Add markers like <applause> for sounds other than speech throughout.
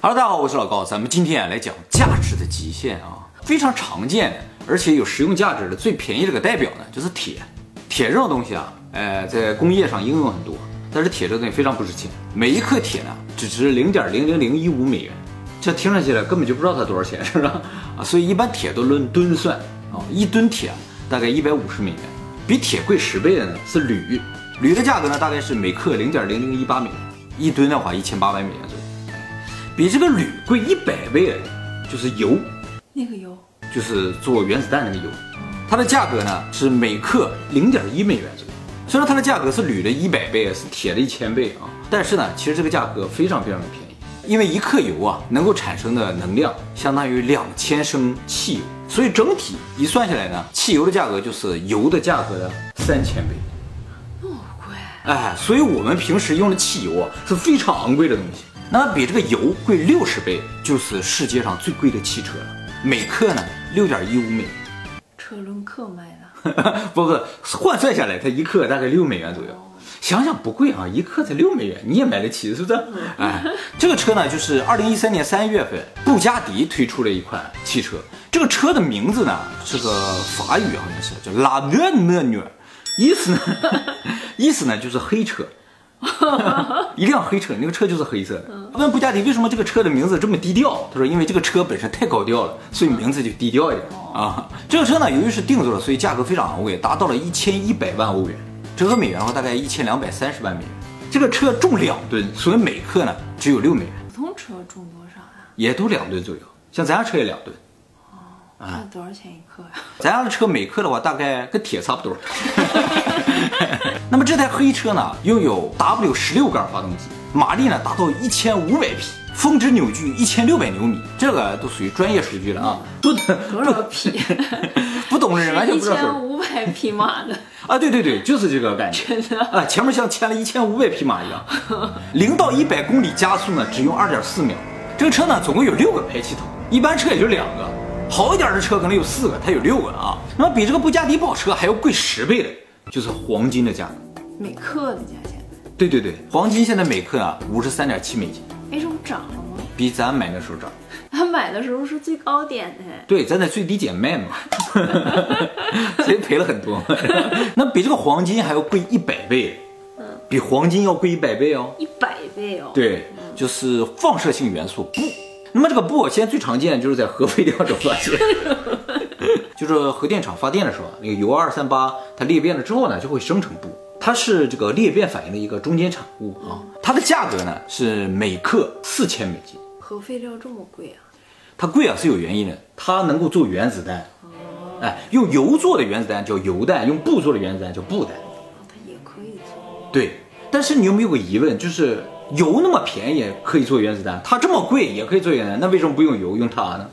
Hello，大家好，我是老高，咱们今天啊来讲价值的极限啊，非常常见的，而且有实用价值的最便宜这个代表呢，就是铁。铁这种东西啊，呃，在工业上应用很多，但是铁这东西非常不值钱，每一克铁呢只值零点零零零一五美元，这听上去了根本就不知道它多少钱，是吧？啊，所以一般铁都论吨算啊，一吨铁大概一百五十美元，比铁贵十倍的呢是铝，铝的价格呢大概是每克零点零零一八美元，一吨的话一千八百美元左右。比这个铝贵一百倍的，就是油，那个油就是做原子弹那个油，它的价格呢是每克零点一美元左右。虽然它的价格是铝的一百倍，是铁的一千倍啊，但是呢，其实这个价格非常非常的便宜，因为一克油啊能够产生的能量相当于两千升汽油，所以整体一算下来呢，汽油的价格就是油的价格的三千倍。那么贵，哎，所以我们平时用的汽油啊是非常昂贵的东西。那么比这个油贵六十倍，就是世界上最贵的汽车了，每克呢六点一五美元。车轮克卖的，<laughs> 不不，换算下来，它一克大概六美元左右。想想不贵啊，一克才六美元，你也买得起，是不是？哎，这个车呢，就是二零一三年三月份，布加迪推出了一款汽车。这个车的名字呢是个法语，好像是叫拉诺诺诺，意思呢，<laughs> 意思呢就是黑车。<laughs> 一辆黑车，那个车就是黑色的。问布加迪为什么这个车的名字这么低调？他说因为这个车本身太高调了，所以名字就低调一点啊。这个车呢，由于是定做的，所以价格非常昂贵，达到了一千一百万欧元，折合美元的话大概一千两百三十万美元。这个车重两吨，所以每克呢只有六美元。普通车重多少呀？也都两吨左右，像咱家车也两吨。哦那多少钱一克呀？咱家的车每克的话，大概跟铁差不多。<laughs> <laughs> 那么这台黑车呢，拥有 W 十六缸发动机，马力呢达到一千五百匹，峰值扭矩一千六百牛米，这个都属于专业数据了啊。不多少匹？<laughs> 不懂的人完全一不知道一千五百匹马的，啊，对对对，就是这个感觉。真的。啊，前面像牵了一千五百匹马一样，零到一百公里加速呢只用二点四秒。这个车呢总共有六个排气筒，一般车也就两个，好一点的车可能有四个，它有六个啊。那么比这个布加迪跑车还要贵十倍的，就是黄金的价格。每克的价钱，对对对，黄金现在每克啊五十三点七美金，哎，这不涨了吗？比咱买的时候涨。<laughs> 他买的时候是最高点的，对，咱在最低点卖嘛，<laughs> 所以赔了很多。<laughs> 那比这个黄金还要贵一百倍，嗯，比黄金要贵一百倍哦。一百倍哦。，对，就是放射性元素钚。那么这个钚现在最常见就是在核废料中发现，<laughs> 就是核电厂发电的时候，那个铀二三八它裂变了之后呢，就会生成钚。它是这个裂变反应的一个中间产物啊，它的价格呢是每克四千美金。核废料这么贵啊？它贵啊是有原因的，它能够做原子弹。哎，用铀做的原子弹叫铀弹，用钚做的原子弹叫钚弹。哦，它也可以做。对，但是你有没有个疑问，就是油那么便宜可以做原子弹，它这么贵也可以做原子弹，那为什么不用油用它呢？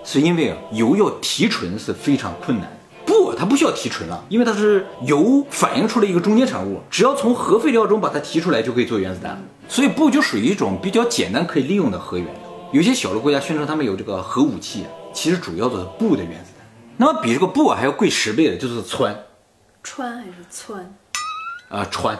嗯，是因为啊油要提纯是非常困难的。不，它不需要提纯了，因为它是铀反映出了一个中间产物，只要从核废料中把它提出来就可以做原子弹。所以钚就属于一种比较简单可以利用的核原料。有些小的国家宣称他们有这个核武器，其实主要的是钚的原子弹。那么比这个钚啊还要贵十倍的就是氚。氚还是氚？啊，氚，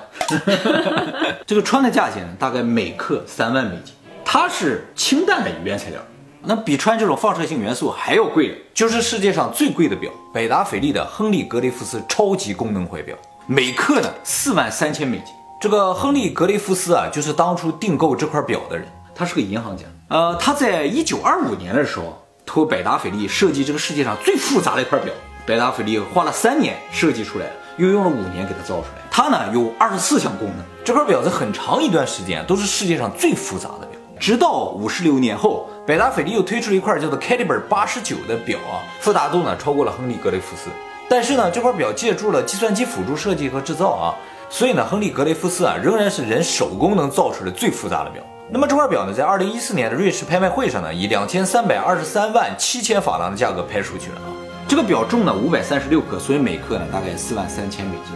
<laughs> 这个氚的价钱呢，大概每克三万美金，它是氢弹的原材料。那比穿这种放射性元素还要贵的，就是世界上最贵的表——百达翡丽的亨利格雷夫斯超级功能怀表，每克呢四万三千美金。这个亨利格雷夫斯啊，就是当初订购这块表的人，他是个银行家。呃，他在一九二五年的时候，托百达翡丽设计这个世界上最复杂的一块表。百达翡丽花了三年设计出来，又用了五年给它造出来。它呢有二十四项功能，这块表在很长一段时间都是世界上最复杂的。直到五十六年后，百达翡丽又推出了一块叫做 Caliber 八十九的表啊，复杂度呢超过了亨利格雷夫斯。但是呢，这块表借助了计算机辅助设计和制造啊，所以呢，亨利格雷夫斯啊仍然是人手工能造出来最复杂的表。那么这块表呢，在二零一四年的瑞士拍卖会上呢，以两千三百二十三万七千法郎的价格拍出去了啊。这个表重呢五百三十六克，所以每克呢大概四万三千美金。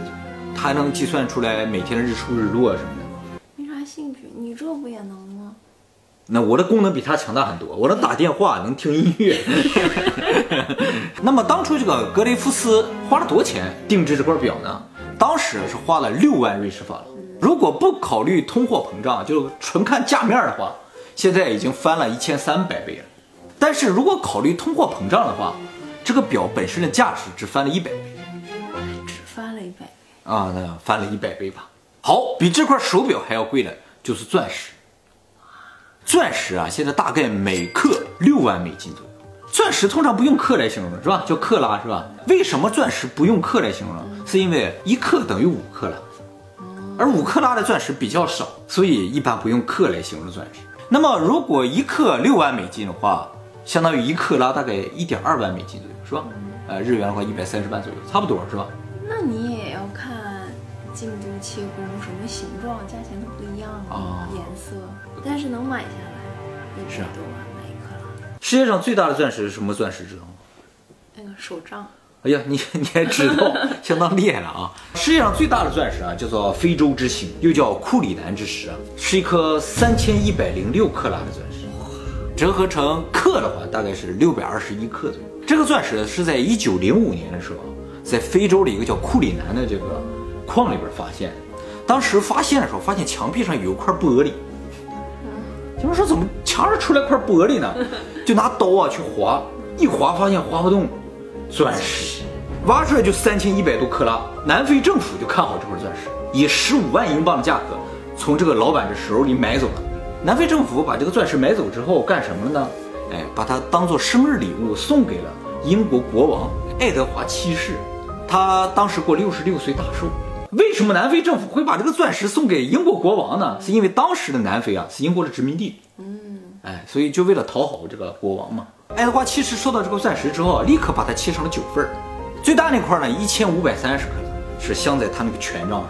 它能计算出来每天的日出日落什么的。没啥兴趣，你这不也能？那我的功能比它强大很多，我能打电话，能听音乐。<laughs> 那么当初这个格雷夫斯花了多少钱定制这块表呢？当时是花了六万瑞士法郎。如果不考虑通货膨胀，就纯看价面的话，现在已经翻了一千三百倍了。但是如果考虑通货膨胀的话，这个表本身的价值只翻了一百倍只翻了一百倍。啊，那翻了一百倍吧。好，比这块手表还要贵的就是钻石。钻石啊，现在大概每克六万美金左右。钻石通常不用克来形容，是吧？叫克拉，是吧？为什么钻石不用克来形容？是因为一克等于五克拉，而五克拉的钻石比较少，所以一般不用克来形容钻石。那么如果一克六万美金的话，相当于一克拉大概一点二万美金左右，是吧？呃，日元的话一百三十万左右，差不多是吧？那你也进度切工，什么形状，价钱都不一样啊颜色，但是能买下来，一是啊百多万买一克拉。世界上最大的钻石是什么钻石？知道吗？那个手杖，哎呀，你 <laughs> 你还知道，相当厉害了啊！世界上最大的钻石啊，叫做非洲之星，又叫库里南之石啊，是一颗三千一百零六克拉的钻石，折合成克的话，大概是六百二十一克左右。这个钻石是在一九零五年的时候，在非洲的一个叫库里南的这个矿里边发现。当时发现的时候，发现墙壁上有一块玻璃，有人说怎么墙上出来块玻璃呢？就拿刀啊去划，一划发现划不动，钻石，挖出来就三千一百多克拉。南非政府就看好这块钻石，以十五万英镑的价格从这个老板的手里买走了。南非政府把这个钻石买走之后干什么了呢？哎，把它当做生日礼物送给了英国国王爱德华七世，他当时过六十六岁大寿。为什么南非政府会把这个钻石送给英国国王呢？是因为当时的南非啊是英国的殖民地，嗯哎，所以就为了讨好这个国王嘛。爱德华七世收到这个钻石之后啊，立刻把它切成了九份儿，最大那块呢一千五百三十克，是镶在他那个权杖上。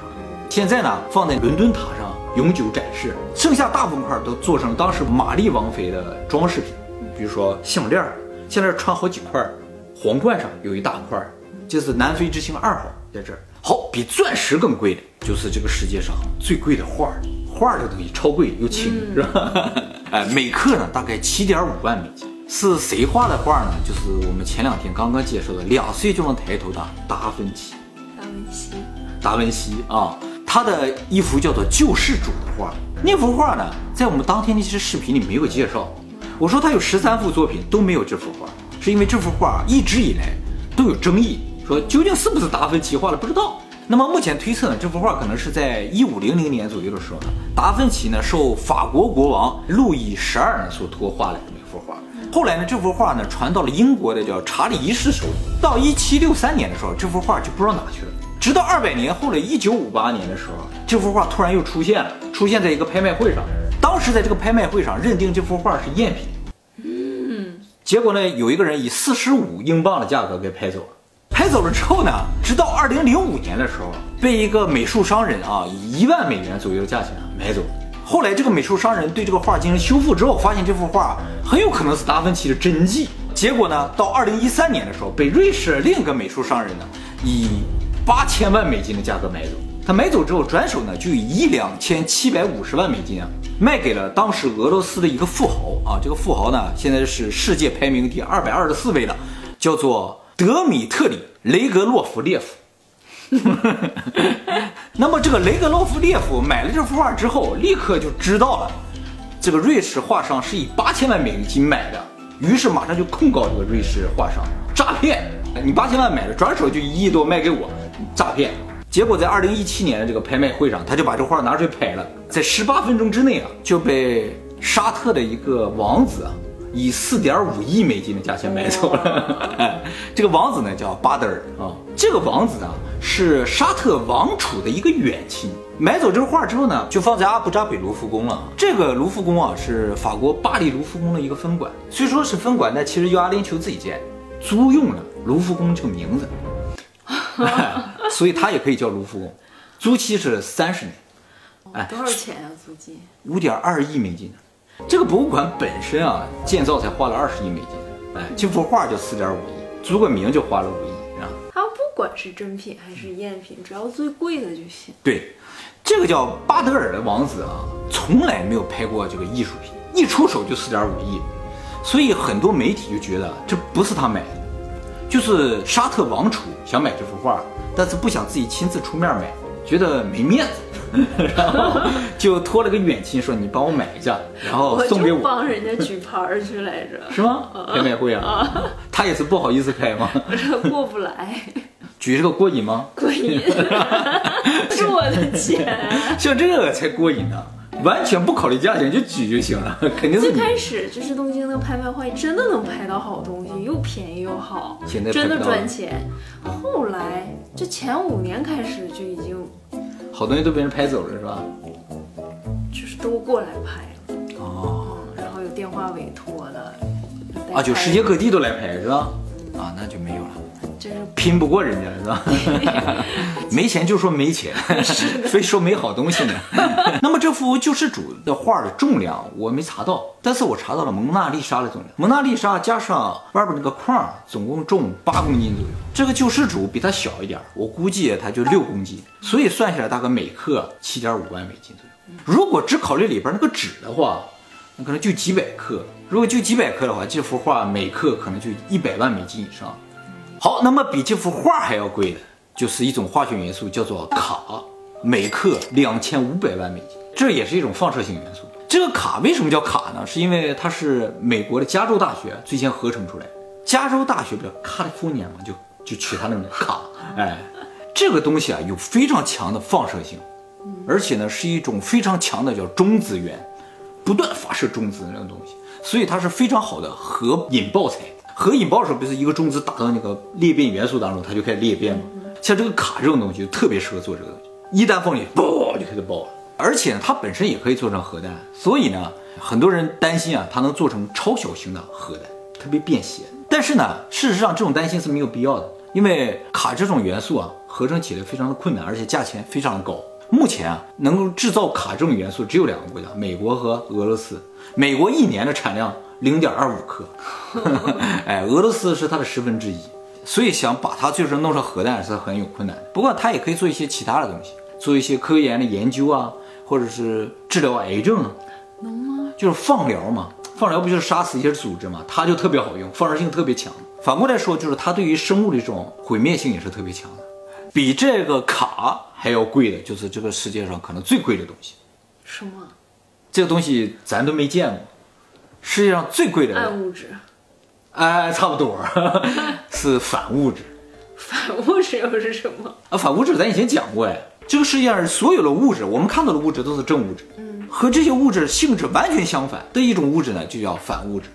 现在呢放在伦敦塔上永久展示，剩下大部分块都做成了当时玛丽王妃的装饰品，比如说项链儿，项链儿穿好几块儿，皇冠上有一大块儿，这是南非之星二号在这儿。好，比钻石更贵的就是这个世界上最贵的画儿，画儿这个东西超贵又轻，是吧？<laughs> 哎，每克呢大概七点五万美金。是谁画的画呢？就是我们前两天刚刚介绍的两岁就能抬头的达芬奇。达芬西，达芬西啊，他的一幅叫做《救世主》的画。那幅画呢，在我们当天那些视频里没有介绍。我说他有十三幅作品都没有这幅画，是因为这幅画一直以来都有争议，说究竟是不是达芬奇画的不知道。那么目前推测呢，这幅画可能是在一五零零年左右的时候呢，达芬奇呢受法国国王路易十二呢所托画的这么一幅画。后来呢，这幅画呢传到了英国的叫查理一世手里。到一七六三年的时候，这幅画就不知道哪去了。直到二百年后的一九五八年的时候，这幅画突然又出现了，出现在一个拍卖会上。当时在这个拍卖会上认定这幅画是赝品。嗯，结果呢，有一个人以四十五英镑的价格给拍走了。拍走了之后呢，直到二零零五年的时候，被一个美术商人啊以一万美元左右的价钱买走。后来这个美术商人对这个画进行修复之后，发现这幅画很有可能是达芬奇的真迹。结果呢，到二零一三年的时候，被瑞士另一个美术商人呢以八千万美金的价格买走。他买走之后，转手呢就以一两千七百五十万美金啊卖给了当时俄罗斯的一个富豪啊。这个富豪呢现在是世界排名第二百二十四位了，叫做德米特里·雷格洛夫列夫。那么这个雷格洛夫列夫买了这幅画之后，立刻就知道了，这个瑞士画商是以八千万美金买的，于是马上就控告这个瑞士画商诈骗。你八千万买的，转手就一亿多卖给我，诈骗。结果在二零一七年的这个拍卖会上，他就把这画拿出去拍了，在十八分钟之内啊，就被沙特的一个王子啊，以四点五亿美金的价钱买走了。<laughs> 这个王子呢叫巴德尔啊，这个王子呢是沙特王储的一个远亲。买走这个画之后呢，就放在阿布扎比卢浮宫了。这个卢浮宫啊是法国巴黎卢浮宫的一个分馆，虽说是分馆，但其实由阿联酋自己建，租用了卢浮宫这个名字。<laughs> 所以它也可以叫卢浮宫，租期是三十年，哎多少钱啊、租金？五点二亿美金。这个博物馆本身啊，建造才花了二十亿美金，哎，这幅画就四点五亿，租个名就花了五亿啊。它不管是真品还是赝品，只要最贵的就行。对，这个叫巴德尔的王子啊，从来没有拍过这个艺术品，一出手就四点五亿，所以很多媒体就觉得这不是他买的，就是沙特王储想买这幅画，但是不想自己亲自出面买，觉得没面子。然后就托了个远亲说你帮我买一下，然后送给就我，帮人家举牌儿去来着，是吗？拍卖会啊，他也是不好意思开吗？<laughs> 过不来，举这个过瘾吗？过瘾，<laughs> 是我的钱。<laughs> 像这个才过瘾呢，完全不考虑价钱就举就行了，肯定是最。开始就是东京的拍卖会，真的能拍到好东西，又便宜又好现在，真的赚钱。后来这前五年开始就已经好东西都被人拍走了是吧？就是都过来拍了，哦，嗯，然后有电话委托的，啊，就世界各地都来拍是吧？啊，那就没有了。这是拼不过人家是吧？<laughs> 没钱就说没钱，非说没好东西呢。<laughs> 那么这幅救世主的画的重量我没查到，但是我查到了蒙娜丽莎的重量。蒙娜丽莎加上外边那个框，总共重八公斤左右。这个救世主比它小一点，我估计它就六公斤，所以算下来大概每克七点五万美金左右。如果只考虑里边那个纸的话，那可能就几百克。如果就几百克的话，这幅画每克可能就一百万美金以上。好，那么比这幅画还要贵的，就是一种化学元素，叫做卡，每克两千五百万美金，这也是一种放射性元素。这个卡为什么叫卡呢？是因为它是美国的加州大学最先合成出来的。加州大学不叫 California 嘛，就就取它那个卡。哎，这个东西啊有非常强的放射性，而且呢是一种非常强的叫中子源，不断发射中子那种东西，所以它是非常好的核引爆材。核引爆的时候，不是一个中子打到那个裂变元素当中，它就开始裂变吗？像这个卡这种东西就特别适合做这个东西，一旦放进去，嘣就开始爆了。而且呢，它本身也可以做成核弹，所以呢，很多人担心啊，它能做成超小型的核弹，特别便携。但是呢，事实上这种担心是没有必要的，因为卡这种元素啊，合成起来非常的困难，而且价钱非常高。目前啊，能够制造卡这种元素只有两个国家，美国和俄罗斯。美国一年的产量零点二五克，<laughs> 哎，俄罗斯是它的十分之一，所以想把它就是弄成核弹是很有困难的。不过它也可以做一些其他的东西，做一些科研的研究啊，或者是治疗癌症啊，能吗？就是放疗嘛。放疗不就是杀死一些组织嘛？它就特别好用，放射性特别强。反过来说，就是它对于生物的这种毁灭性也是特别强的。比这个卡还要贵的，就是这个世界上可能最贵的东西。什么这个东西咱都没见过，世界上最贵的，暗物质？哎，差不多 <laughs> 是反物质反物质又是什么？啊。反物质咱以前讲过哎，这个世界上所有的物质，我们看到的物质都是正物质，嗯，和这些物质性质完全相反的一种物质呢，就叫反物质。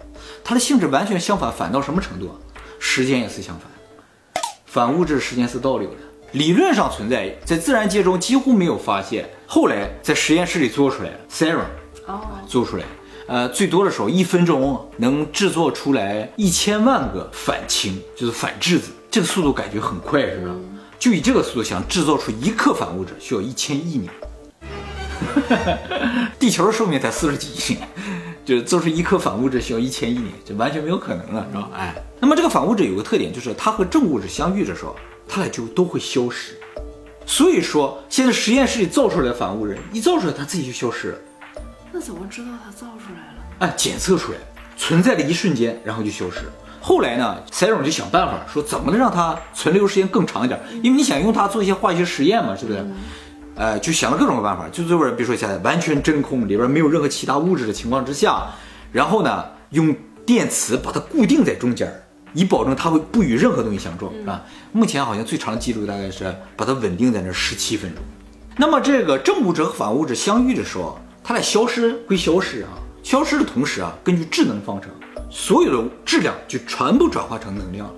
它的性质完全相反，反到什么程度啊？时间也是相反，反物质时间是倒流的，理论上存在，在自然界中几乎没有发现，后来在实验室里做出来了，serum。哦，做出来，呃，最多的时候一分钟能制作出来一千万个反氢，就是反质子，这个速度感觉很快，是不是？就以这个速度想制造出一克反物质，需要一千亿年。<laughs> 地球的寿命才四十几亿年，就是做出一克反物质需要一千亿年，这完全没有可能了，是吧？哎，那么这个反物质有个特点，就是它和正物质相遇的时候，它俩就都会消失。所以说，现在实验室里造出来的反物质，一造出来它自己就消失了。那怎么知道它造出来了？哎，检测出来，存在的一瞬间，然后就消失。后来呢，塞总就想办法说，怎么能让它存留时间更长一点？因为你想用它做一些化学实验嘛，是不是？呃，就想了各种办法，就最后比如说在完全真空里边没有任何其他物质的情况之下，然后呢，用电磁把它固定在中间，以保证它会不与任何东西相撞，是吧？目前好像最长的记录大概是把它稳定在那十七分钟。那么这个正物质和反物质相遇的时候，它俩消失归消失啊，消失的同时啊，根据质能方程，所有的质量就全部转化成能量，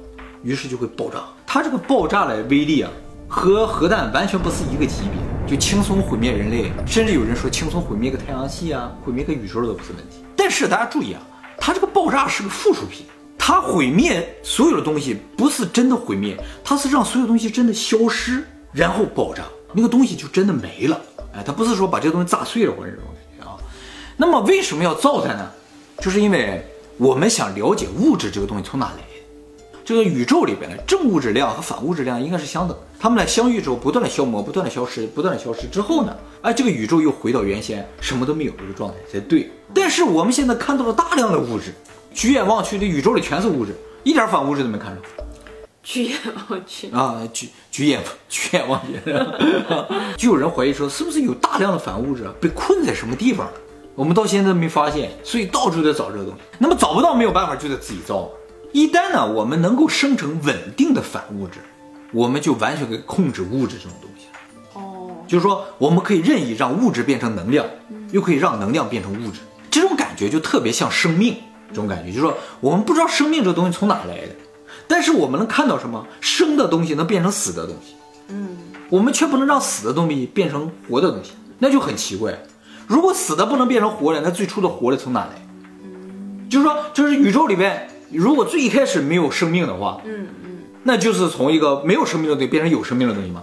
于是就会爆炸。它这个爆炸的威力啊，和核弹完全不是一个级别，就轻松毁灭人类，甚至有人说轻松毁灭个太阳系啊，毁灭个宇宙都不是问题。但是大家注意啊，它这个爆炸是个附属品，它毁灭所有的东西不是真的毁灭，它是让所有东西真的消失，然后爆炸，那个东西就真的没了。哎，它不是说把这个东西炸碎了或者这种感觉啊。那么为什么要造它呢？就是因为我们想了解物质这个东西从哪来。这个宇宙里边的正物质量和反物质量应该是相等，它们俩相遇之后不断的消磨，不断的消失，不断的消失之后呢，哎，这个宇宙又回到原先什么都没有这个状态才对。但是我们现在看到了大量的物质，举眼望去，这宇宙里全是物质，一点反物质都没看着。居眼望去。啊，举举眼举眼望去，<laughs> 就有人怀疑说，是不是有大量的反物质啊被困在什么地方了？我们到现在没发现，所以到处在找这个东西。那么找不到没有办法，就得自己造。一旦呢，我们能够生成稳定的反物质，我们就完全可以控制物质这种东西。哦，就是说，我们可以任意让物质变成能量，又可以让能量变成物质。这种感觉就特别像生命，这种感觉就是说，我们不知道生命这东西从哪来的，但是我们能看到什么生的东西能变成死的东西，嗯，我们却不能让死的东西变成活的东西，那就很奇怪。如果死的不能变成活的，那最初的活的从哪来？就是说，就是宇宙里边，如果最一开始没有生命的话，嗯嗯，那就是从一个没有生命的东西变成有生命的东西吗？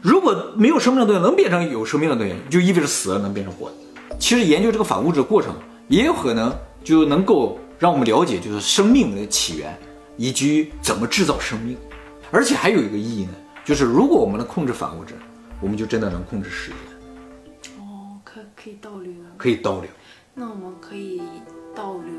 如果没有生命的东西能变成有生命的东西，就意味着死了能变成活的。其实研究这个反物质的过程，也有可能就能够让我们了解，就是生命的起源以及怎么制造生命。而且还有一个意义呢，就是如果我们能控制反物质，我们就真的能控制时间，哦，可可以倒流。可以倒流。那我们可以倒流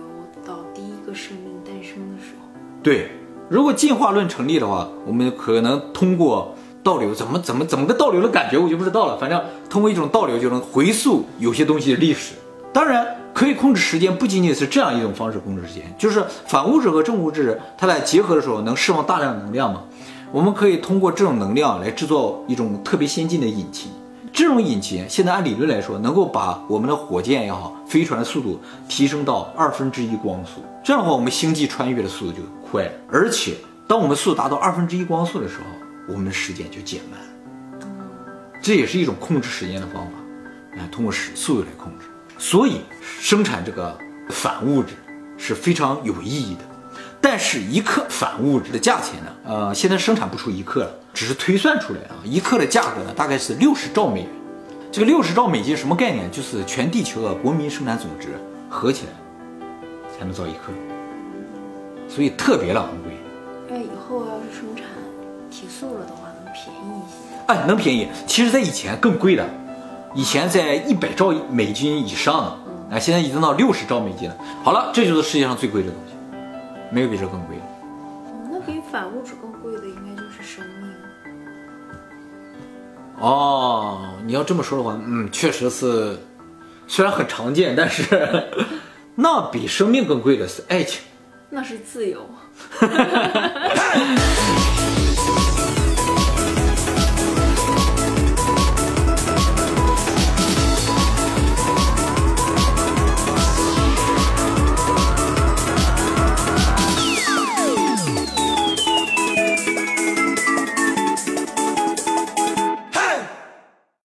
到第一个生命诞生的时候。对，如果进化论成立的话，我们可能通过倒流，怎么怎么怎么个倒流的感觉我就不知道了。反正通过一种倒流就能回溯有些东西的历史。当然，可以控制时间，不仅仅是这样一种方式控制时间，就是反物质和正物质它俩结合的时候能释放大量能量嘛。我们可以通过这种能量来制造一种特别先进的引擎。这种引擎现在按理论来说，能够把我们的火箭也好，飞船的速度提升到二分之一光速。这样的话，我们星际穿越的速度就快了。而且，当我们速度达到二分之一光速的时候，我们的时间就减慢。这也是一种控制时间的方法，哎，通过时速度来控制。所以，生产这个反物质是非常有意义的。但是，一克反物质的价钱呢？呃，现在生产不出一克了，只是推算出来啊，一克的价格呢，大概是六十兆美元。这个六十兆美金什么概念？就是全地球的国民生产总值合起来才能造一克，所以特别的昂贵。那以后要是生产提速了的话，能便宜一些。哎，能便宜。其实，在以前更贵的，以前在一百兆美金以上呢，啊，现在已经到六十兆美金了。好了，这就是世界上最贵的东西，没有比这更贵的。哦，那比反物质更贵的应该就是生命。哦，你要这么说的话，嗯，确实是，虽然很常见，但是那比生命更贵的是爱情。那是自由。<laughs>